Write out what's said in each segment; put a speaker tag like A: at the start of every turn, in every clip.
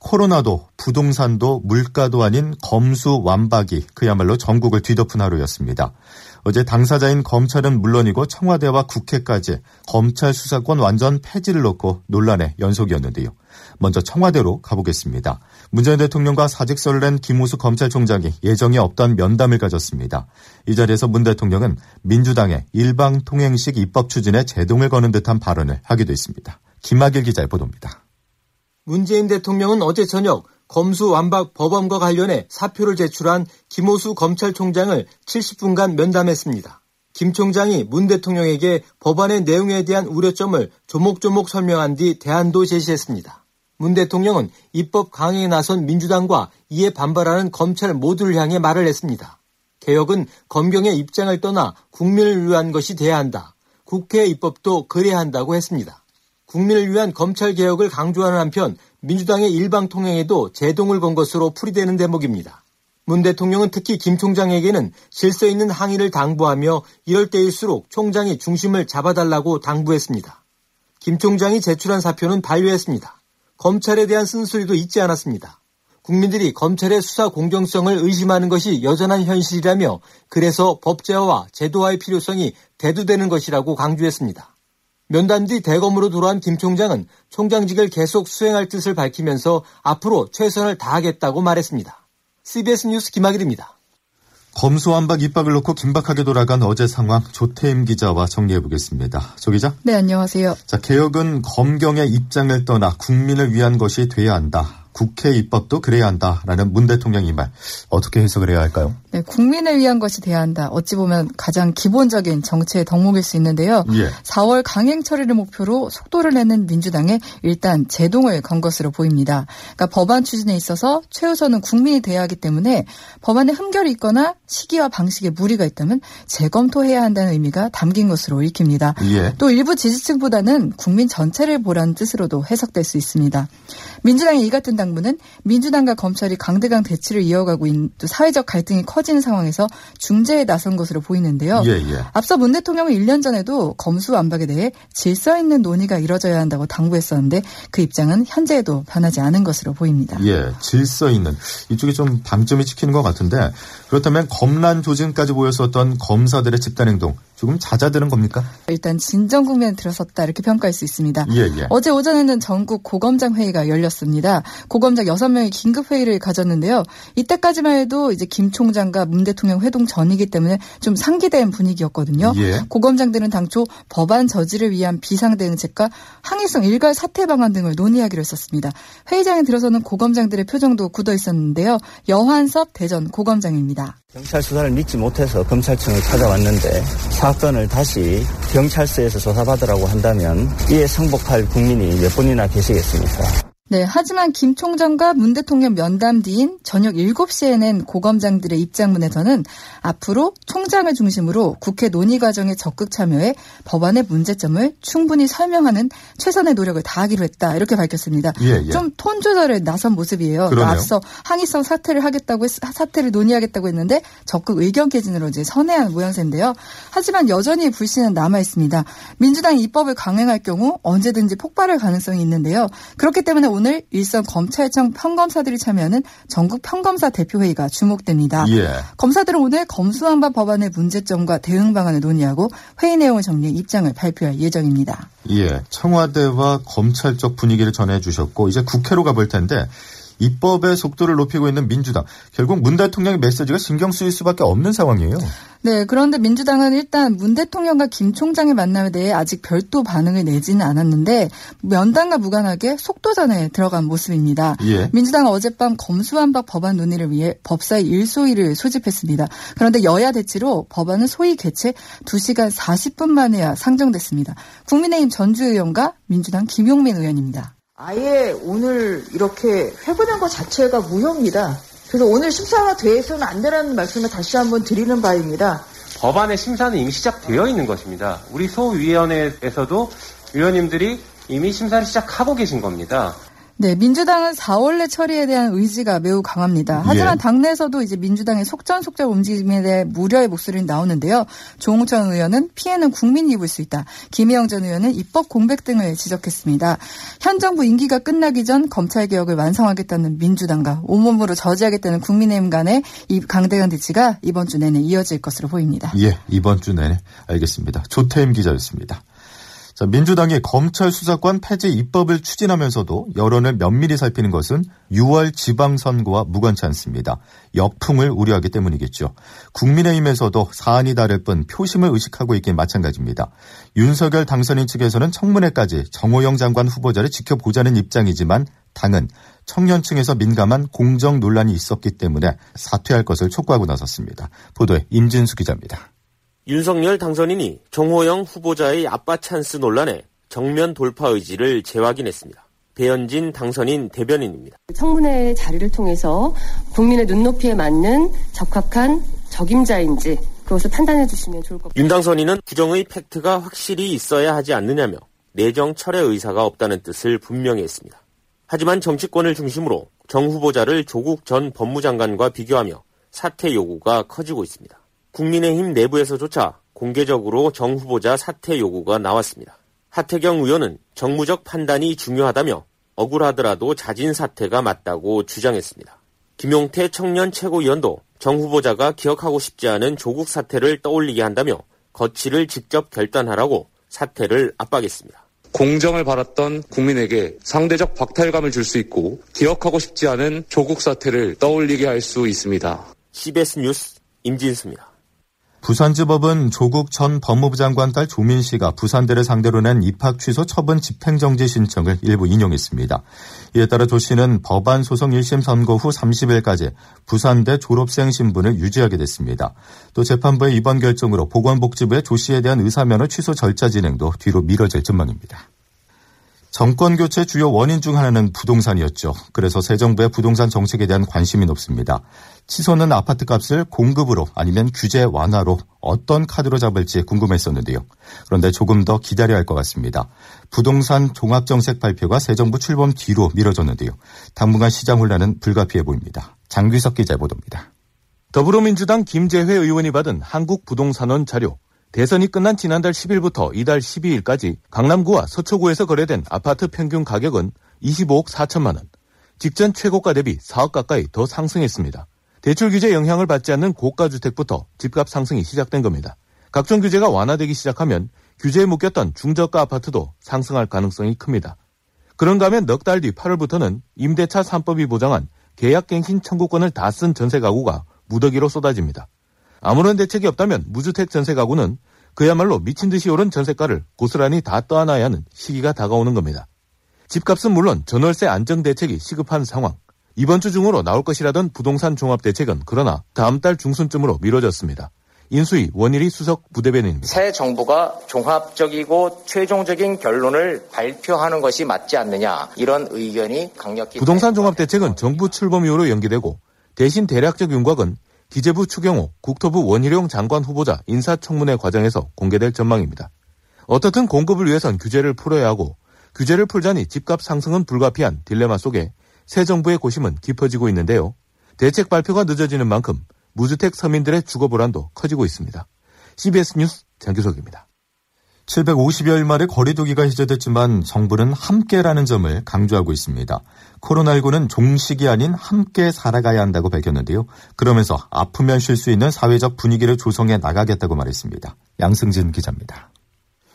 A: 코로나도 부동산도 물가도 아닌 검수 완박이 그야말로 전국을 뒤덮은 하루였습니다. 어제 당사자인 검찰은 물론이고 청와대와 국회까지 검찰 수사권 완전 폐지를 놓고 논란의 연속이었는데요. 먼저 청와대로 가보겠습니다. 문재인 대통령과 사직서를 낸 김우수 검찰총장이 예정에 없던 면담을 가졌습니다. 이 자리에서 문 대통령은 민주당의 일방 통행식 입법 추진에 제동을 거는 듯한 발언을 하기도 했습니다. 김학일 기자의 보도입니다.
B: 문재인 대통령은 어제 저녁 검수 완박 법원과 관련해 사표를 제출한 김호수 검찰총장을 70분간 면담했습니다. 김 총장이 문 대통령에게 법안의 내용에 대한 우려점을 조목조목 설명한 뒤 대안도 제시했습니다. 문 대통령은 입법 강행에 나선 민주당과 이에 반발하는 검찰 모두를 향해 말을 했습니다. 개혁은 검경의 입장을 떠나 국민을 위한 것이 돼야 한다. 국회 입법도 그래야 한다고 했습니다. 국민을 위한 검찰 개혁을 강조하는 한편 민주당의 일방 통행에도 제동을 건 것으로 풀이되는 대목입니다. 문 대통령은 특히 김 총장에게는 질서 있는 항의를 당부하며 이럴 때일수록 총장이 중심을 잡아달라고 당부했습니다. 김 총장이 제출한 사표는 반려했습니다. 검찰에 대한 쓴소리도 잊지 않았습니다. 국민들이 검찰의 수사 공정성을 의심하는 것이 여전한 현실이라며 그래서 법제화와 제도화의 필요성이 대두되는 것이라고 강조했습니다. 면담 뒤 대검으로 돌아온 김 총장은 총장직을 계속 수행할 뜻을 밝히면서 앞으로 최선을 다하겠다고 말했습니다. CBS 뉴스 김학일입니다.
A: 검수완박 입박을 놓고 긴박하게 돌아간 어제 상황 조태임 기자와 정리해 보겠습니다. 조 기자.
C: 네, 안녕하세요.
A: 자, 개혁은 검경의 입장을 떠나 국민을 위한 것이 돼야 한다. 국회 입법도 그래야 한다라는 문 대통령의 말 어떻게 해석을 해야 할까요?
C: 네, 국민을 위한 것이 돼야 한다. 어찌 보면 가장 기본적인 정치의 덕목일 수 있는데요. 예. 4월 강행 처리를 목표로 속도를 내는 민주당에 일단 제동을 건 것으로 보입니다. 그러니까 법안 추진에 있어서 최우선은 국민이 돼야 하기 때문에 법안에 흠결이 있거나 시기와 방식에 무리가 있다면 재검토해야 한다는 의미가 담긴 것으로 읽힙니다. 예. 또 일부 지지층보다는 국민 전체를 보라는 뜻으로도 해석될 수 있습니다. 민주당의 이 같은 당부는 민주당과 검찰이 강대강 대치를 이어가고 있는 또 사회적 갈등이 커지는 상황에서 중재에 나선 것으로 보이는데요. 예, 예. 앞서 문 대통령은 1년 전에도 검수완박에 대해 질서 있는 논의가 이뤄져야 한다고 당부했었는데 그 입장은 현재에도 변하지 않은 것으로 보입니다.
A: 예, 질서 있는 이쪽이 좀 방점이 찍히는 것 같은데 그렇다면 검란 조짐까지 보였었던 검사들의 집단 행동 조금 잦아드는 겁니까?
C: 일단 진정 국면에 들어섰다 이렇게 평가할 수 있습니다. 예, 예. 어제 오전에는 전국 고검장 회의가 열렸습니다. 고검장 6명이 긴급 회의를 가졌는데요. 이때까지만 해도 이제 김 총장과 문 대통령 회동 전이기 때문에 좀 상기된 분위기였거든요. 예. 고검장들은 당초 법안 저지를 위한 비상 대응책과 항의성 일괄 사퇴 방안 등을 논의하기로 했었습니다. 회의장에 들어서는 고검장들의 표정도 굳어 있었는데요. 여환섭 대전 고검장입니다.
D: 경찰 수사를 믿지 못해서 검찰청을 찾아왔는데 사 건을 다시 경찰서에서 조사받으라고 한다면 이에 성복할 국민이 몇 분이나 계시겠습니까?
C: 네, 하지만 김 총장과 문 대통령 면담 뒤인 저녁 7시에 낸 고검장들의 입장문에서는 앞으로 총장을 중심으로 국회 논의 과정에 적극 참여해 법안의 문제점을 충분히 설명하는 최선의 노력을 다하기로 했다. 이렇게 밝혔습니다. 예, 예. 좀톤 조절에 나선 모습이에요. 그러니까 앞서 항의성 사퇴를 하겠다고 했, 사퇴를 논의하겠다고 했는데 적극 의견 개진으로 이제 선회한 모양새인데요. 하지만 여전히 불신은 남아 있습니다. 민주당이 입법을 강행할 경우 언제든지 폭발할 가능성이 있는데요. 그렇기 때문에 오늘 일선 검찰청 평검사들이 참여하는 전국 평검사 대표회의가 주목됩니다. 예. 검사들은 오늘 검수완박 법안의 문제점과 대응 방안을 논의하고 회의 내용을 정리해 입장을 발표할 예정입니다.
A: 예, 청와대와 검찰 쪽 분위기를 전해주셨고 이제 국회로 가볼 텐데 입법의 속도를 높이고 있는 민주당. 결국 문 대통령의 메시지가 신경 쓰일 수밖에 없는 상황이에요.
C: 네, 그런데 민주당은 일단 문 대통령과 김 총장의 만남에 대해 아직 별도 반응을 내지는 않았는데 면담과 무관하게 속도전에 들어간 모습입니다. 예. 민주당은 어젯밤 검수완박 법안 논의를 위해 법사위 일소위를 소집했습니다. 그런데 여야 대치로 법안은 소위 개최 2시간 40분 만에야 상정됐습니다. 국민의힘 전주 의원과 민주당 김용민 의원입니다.
E: 아예 오늘 이렇게 회부된 것 자체가 무효입니다. 그래서 오늘 심사가 돼서는 안 되라는 말씀을 다시 한번 드리는 바입니다.
F: 법안의 심사는 이미 시작되어 있는 것입니다. 우리 소위원회에서도 위원님들이 이미 심사를 시작하고 계신 겁니다.
C: 네, 민주당은 4월 내 처리에 대한 의지가 매우 강합니다. 하지만 예. 당내에서도 이제 민주당의 속전속절 움직임에 대해 무려의 목소리는 나오는데요. 조홍천 의원은 피해는 국민이 입을 수 있다. 김혜영 전 의원은 입법 공백 등을 지적했습니다. 현 정부 임기가 끝나기 전 검찰 개혁을 완성하겠다는 민주당과 온몸으로 저지하겠다는 국민의힘 간의 이 강대강 대치가 이번 주 내내 이어질 것으로 보입니다.
A: 예, 이번 주 내내 알겠습니다. 조태임 기자였습니다. 자, 민주당이 검찰 수사권 폐지 입법을 추진하면서도 여론을 면밀히 살피는 것은 6월 지방선거와 무관치 않습니다. 역풍을 우려하기 때문이겠죠. 국민의힘에서도 사안이 다를 뿐 표심을 의식하고 있긴 마찬가지입니다. 윤석열 당선인 측에서는 청문회까지 정호영 장관 후보자를 지켜보자는 입장이지만 당은 청년층에서 민감한 공정 논란이 있었기 때문에 사퇴할 것을 촉구하고 나섰습니다. 보도에 임진수 기자입니다.
G: 윤석열 당선인이 정호영 후보자의 아빠 찬스 논란에 정면 돌파 의지를 재확인했습니다. 배현진 당선인 대변인입니다.
H: 청문회 자리를 통해서 국민의 눈높이에 맞는 적합한 적임자인지 그것을 판단해 주시면 좋을 것 같습니다.
G: 윤 당선인은 부정의 팩트가 확실히 있어야 하지 않느냐며 내정 철회 의사가 없다는 뜻을 분명히 했습니다. 하지만 정치권을 중심으로 정 후보자를 조국 전 법무장관과 비교하며 사퇴 요구가 커지고 있습니다. 국민의힘 내부에서조차 공개적으로 정 후보자 사퇴 요구가 나왔습니다. 하태경 의원은 정무적 판단이 중요하다며 억울하더라도 자진 사퇴가 맞다고 주장했습니다. 김용태 청년 최고위원도 정 후보자가 기억하고 싶지 않은 조국 사태를 떠올리게 한다며 거취를 직접 결단하라고 사퇴를 압박했습니다.
I: 공정을 바랐던 국민에게 상대적 박탈감을 줄 수 있고 기억하고 싶지 않은 조국 사태를 떠올리게 할 수 있습니다.
G: CBS 뉴스 임진수입니다.
A: 부산지법은 조국 전 법무부 장관 딸 조민 씨가 부산대를 상대로 낸 입학 취소 처분 집행정지 신청을 일부 인용했습니다. 이에 따라 조 씨는 법안 소송 1심 선고 후 30일까지 부산대 졸업생 신분을 유지하게 됐습니다. 또 재판부의 이번 결정으로 보건복지부의 조 씨에 대한 의사면허 취소 절차 진행도 뒤로 미뤄질 전망입니다. 정권 교체 주요 원인 중 하나는 부동산이었죠. 그래서 새 정부의 부동산 정책에 대한 관심이 높습니다. 치솟는 아파트 값을 공급으로 아니면 규제 완화로 어떤 카드로 잡을지 궁금했었는데요. 그런데 조금 더 기다려야 할 것 같습니다. 부동산 종합정책 발표가 새 정부 출범 뒤로 미뤄졌는데요. 당분간 시장 혼란은 불가피해 보입니다. 장규석 기자 보도입니다.
J: 더불어민주당 김재회 의원이 받은 한국부동산원 자료 대선이 끝난 지난달 10일부터 이달 12일까지 강남구와 서초구에서 거래된 아파트 평균 가격은 25억 4천만 원, 직전 최고가 대비 4억 가까이 더 상승했습니다. 대출 규제 영향을 받지 않는 고가 주택부터 집값 상승이 시작된 겁니다. 각종 규제가 완화되기 시작하면 규제에 묶였던 중저가 아파트도 상승할 가능성이 큽니다. 그런가 하면 넉 달 뒤 8월부터는 임대차 3법이 보장한 계약갱신 청구권을 다 쓴 전세 가구가 무더기로 쏟아집니다. 아무런 대책이 없다면 무주택 전세 가구는 그야말로 미친 듯이 오른 전세가를 고스란히 다 떠안아야 하는 시기가 다가오는 겁니다. 집값은 물론 전월세 안정 대책이 시급한 상황. 이번 주 중으로 나올 것이라던 부동산 종합 대책은 그러나 다음 달 중순쯤으로 미뤄졌습니다. 인수위 원일이 수석 부대변인입니다.
K: 새 정부가 종합적이고 최종적인 결론을 발표하는 것이 맞지 않느냐 이런 의견이 강력히
J: 부동산 종합 대책은 정부 출범 이후로 연기되고 대신 대략적 윤곽은 기재부 추경호 국토부 원희룡 장관 후보자 인사청문회 과정에서 공개될 전망입니다. 어떻든 공급을 위해선 규제를 풀어야 하고 규제를 풀자니 집값 상승은 불가피한 딜레마 속에 새 정부의 고심은 깊어지고 있는데요. 대책 발표가 늦어지는 만큼 무주택 서민들의 주거 불안도 커지고 있습니다. CBS 뉴스 장규석입니다.
A: 750여일 만에 거리두기가 해제됐지만 정부는 함께라는 점을 강조하고 있습니다. 코로나19는 종식이 아닌 함께 살아가야 한다고 밝혔는데요. 그러면서 아프면 쉴 수 있는 사회적 분위기를 조성해 나가겠다고 말했습니다. 양승진 기자입니다.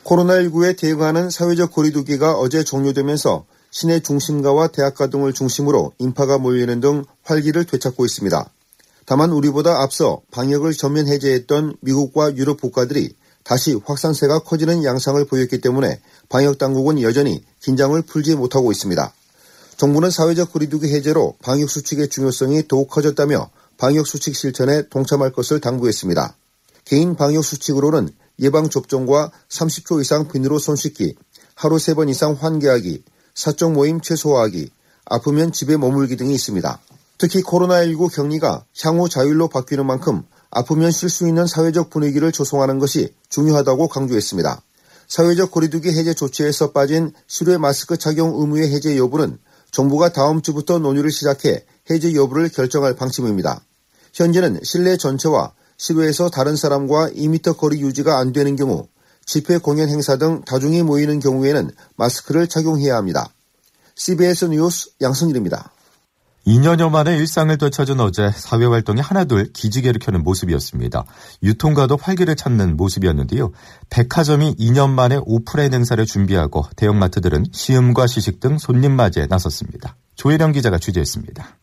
L: 코로나19에 대응하는 사회적 거리두기가 어제 종료되면서 시내 중심가와 대학가 등을 중심으로 인파가 몰리는 등 활기를 되찾고 있습니다. 다만 우리보다 앞서 방역을 전면 해제했던 미국과 유럽 국가들이 다시 확산세가 커지는 양상을 보였기 때문에 방역 당국은 여전히 긴장을 풀지 못하고 있습니다. 정부는 사회적 거리두기 해제로 방역 수칙의 중요성이 더욱 커졌다며 방역 수칙 실천에 동참할 것을 당부했습니다. 개인 방역 수칙으로는 예방 접종과 30초 이상 비누로 손 씻기, 하루 3번 이상 환기하기, 사적 모임 최소화하기, 아프면 집에 머물기 등이 있습니다. 특히 코로나19 격리가 향후 자율로 바뀌는 만큼 아프면 쉴 수 있는 사회적 분위기를 조성하는 것이 중요하다고 강조했습니다. 사회적 거리두기 해제 조치에서 빠진 실외 마스크 착용 의무의 해제 여부는 정부가 다음 주부터 논의를 시작해 해제 여부를 결정할 방침입니다. 현재는 실내 전체와 실외에서 다른 사람과 2m 거리 유지가 안 되는 경우 집회 공연 행사 등 다중이 모이는 경우에는 마스크를 착용해야 합니다. CBS 뉴스 양승일입니다.
A: 2년여 만에 일상을 되찾은 어제 사회활동이 하나둘 기지개를 켜는 모습이었습니다. 유통가도 활기를 찾는 모습이었는데요. 백화점이 2년 만에 오프라인 행사를 준비하고 대형마트들은 시음과 시식 등 손님 맞이에 나섰습니다. 조혜령 기자가 취재했습니다.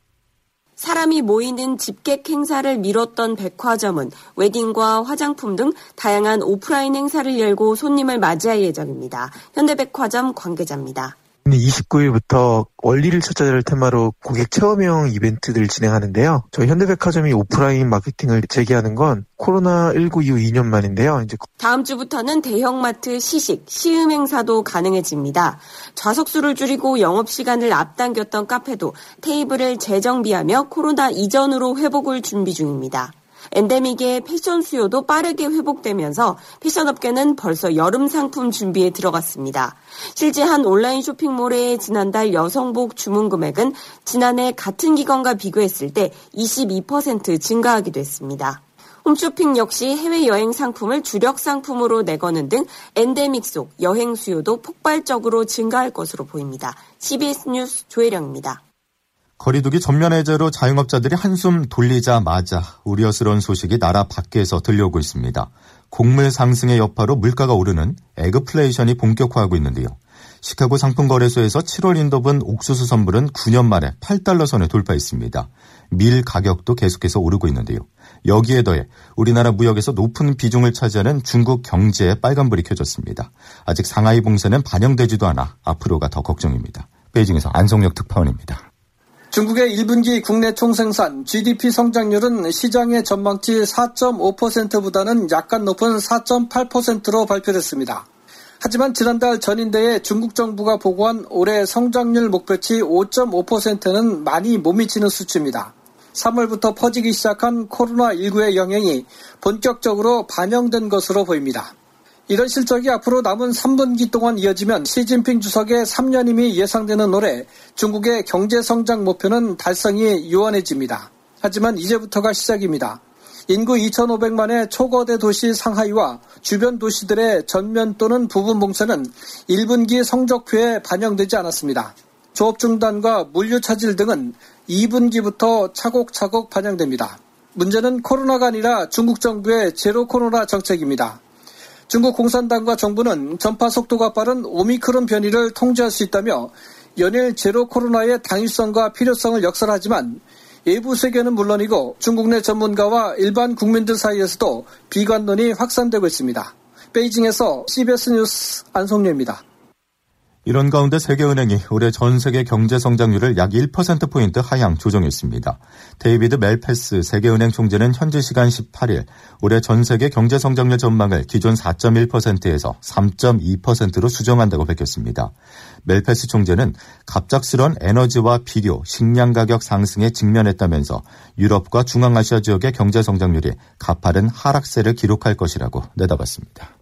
M: 사람이 모이는 집객 행사를 미뤘던 백화점은 웨딩과 화장품 등 다양한 오프라인 행사를 열고 손님을 맞이할 예정입니다. 현대백화점 관계자입니다.
N: 29일부터 원리를 찾아를 테마로 고객 체험형 이벤트들 진행하는데요. 저희 현대백화점이 오프라인 마케팅을 재개하는 건 코로나19 이후 2년 만인데요. 이제
M: 다음 주부터는 대형마트 시식, 시음 행사도 가능해집니다. 좌석수를 줄이고 영업 시간을 앞당겼던 카페도 테이블을 재정비하며 코로나 이전으로 회복을 준비 중입니다. 엔데믹의 패션 수요도 빠르게 회복되면서 패션업계는 벌써 여름 상품 준비에 들어갔습니다. 실제 한 온라인 쇼핑몰의 지난달 여성복 주문 금액은 지난해 같은 기간과 비교했을 때 22% 증가하기도 했습니다. 홈쇼핑 역시 해외여행 상품을 주력 상품으로 내거는 등 엔데믹 속 여행 수요도 폭발적으로 증가할 것으로 보입니다. CBS 뉴스 조혜령입니다.
A: 거리두기 전면 해제로 자영업자들이 한숨 돌리자마자 우려스러운 소식이 나라 밖에서 들려오고 있습니다. 곡물 상승의 여파로 물가가 오르는 애그플레이션이 본격화하고 있는데요. 시카고 상품거래소에서 7월 인도분 옥수수 선물은 9년 만에 8달러 선을 돌파했습니다. 밀 가격도 계속해서 오르고 있는데요. 여기에 더해 우리나라 무역에서 높은 비중을 차지하는 중국 경제에 빨간불이 켜졌습니다. 아직 상하이 봉쇄는 반영되지도 않아 앞으로가 더 걱정입니다. 베이징에서 안성혁 특파원입니다.
O: 중국의 1분기 국내 총생산 GDP 성장률은 시장의 전망치 4.5%보다는 약간 높은 4.8%로 발표됐습니다. 하지만 지난달 전인대에 중국 정부가 보고한 올해 성장률 목표치 5.5%는 많이 못 미치는 수치입니다. 3월부터 퍼지기 시작한 코로나19의 영향이 본격적으로 반영된 것으로 보입니다. 이런 실적이 앞으로 남은 3분기 동안 이어지면 시진핑 주석의 3년임이 예상되는 올해 중국의 경제 성장 목표는 달성이 유한해집니다. 하지만 이제부터가 시작입니다. 인구 2,500만의 초거대 도시 상하이와 주변 도시들의 전면 또는 부분 봉쇄는 1분기 성적표에 반영되지 않았습니다. 조업 중단과 물류 차질 등은 2분기부터 차곡차곡 반영됩니다. 문제는 코로나가 아니라 중국 정부의 제로 코로나 정책입니다. 중국 공산당과 정부는 전파 속도가 빠른 오미크론 변이를 통제할 수 있다며 연일 제로 코로나의 당위성과 필요성을 역설하지만 외부 세계는 물론이고 중국 내 전문가와 일반 국민들 사이에서도 비관론이 확산되고 있습니다. 베이징에서 CBS 뉴스 안성료입니다.
A: 이런 가운데 세계은행이 올해 전 세계 경제 성장률을 약 1%포인트 하향 조정했습니다. 데이비드 맬패스 세계은행 총재는 현지 시간 18일 올해 전 세계 경제 성장률 전망을 기존 4.1%에서 3.2%로 수정한다고 밝혔습니다. 맬패스 총재는 갑작스런 에너지와 비료, 식량 가격 상승에 직면했다면서 유럽과 중앙아시아 지역의 경제 성장률이 가파른 하락세를 기록할 것이라고 내다봤습니다.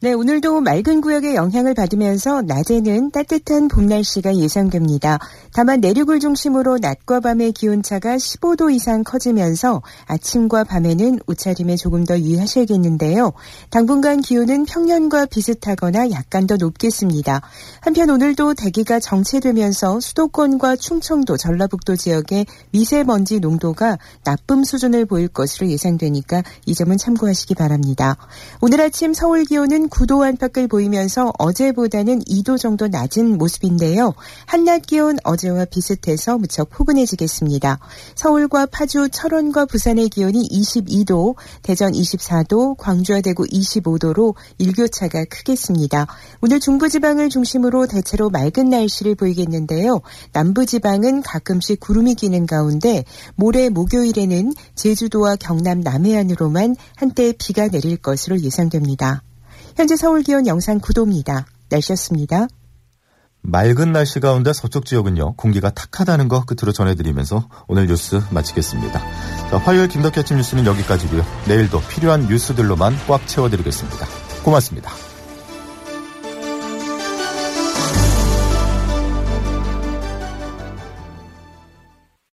P: 네, 오늘도 맑은 구역의 영향을 받으면서 낮에는 따뜻한 봄 날씨가 예상됩니다. 다만 내륙을 중심으로 낮과 밤의 기온차가 15도 이상 커지면서 아침과 밤에는 옷차림에 조금 더 유의하셔야겠는데요. 당분간 기온은 평년과 비슷하거나 약간 더 높겠습니다. 한편 오늘도 대기가 정체되면서 수도권과 충청도, 전라북도 지역의 미세먼지 농도가 나쁨 수준을 보일 것으로 예상되니까 이 점은 참고하시기 바랍니다. 오늘 아침 서울 기온은 9도 안팎을 보이면서 어제보다는 2도 정도 낮은 모습인데요. 한낮 기온 어제와 비슷해서 무척 포근해지겠습니다. 서울과 파주, 철원과 부산의 기온이 22도, 대전 24도, 광주와 대구 25도로 일교차가 크겠습니다. 오늘 중부지방을 중심으로 대체로 맑은 날씨를 보이겠는데요. 남부지방은 가끔씩 구름이 끼는 가운데 모레 목요일에는 제주도와 경남 남해안으로만 한때 비가 내릴 것으로 예상됩니다. 현재 서울 기온 영상 9도입니다. 날씨였습니다.
A: 맑은 날씨 가운데 서쪽 지역은요 공기가 탁하다는 거 끝으로 전해드리면서 오늘 뉴스 마치겠습니다. 자, 화요일 김덕희 아침 뉴스는 여기까지고요. 내일도 필요한 뉴스들로만 꽉 채워드리겠습니다. 고맙습니다.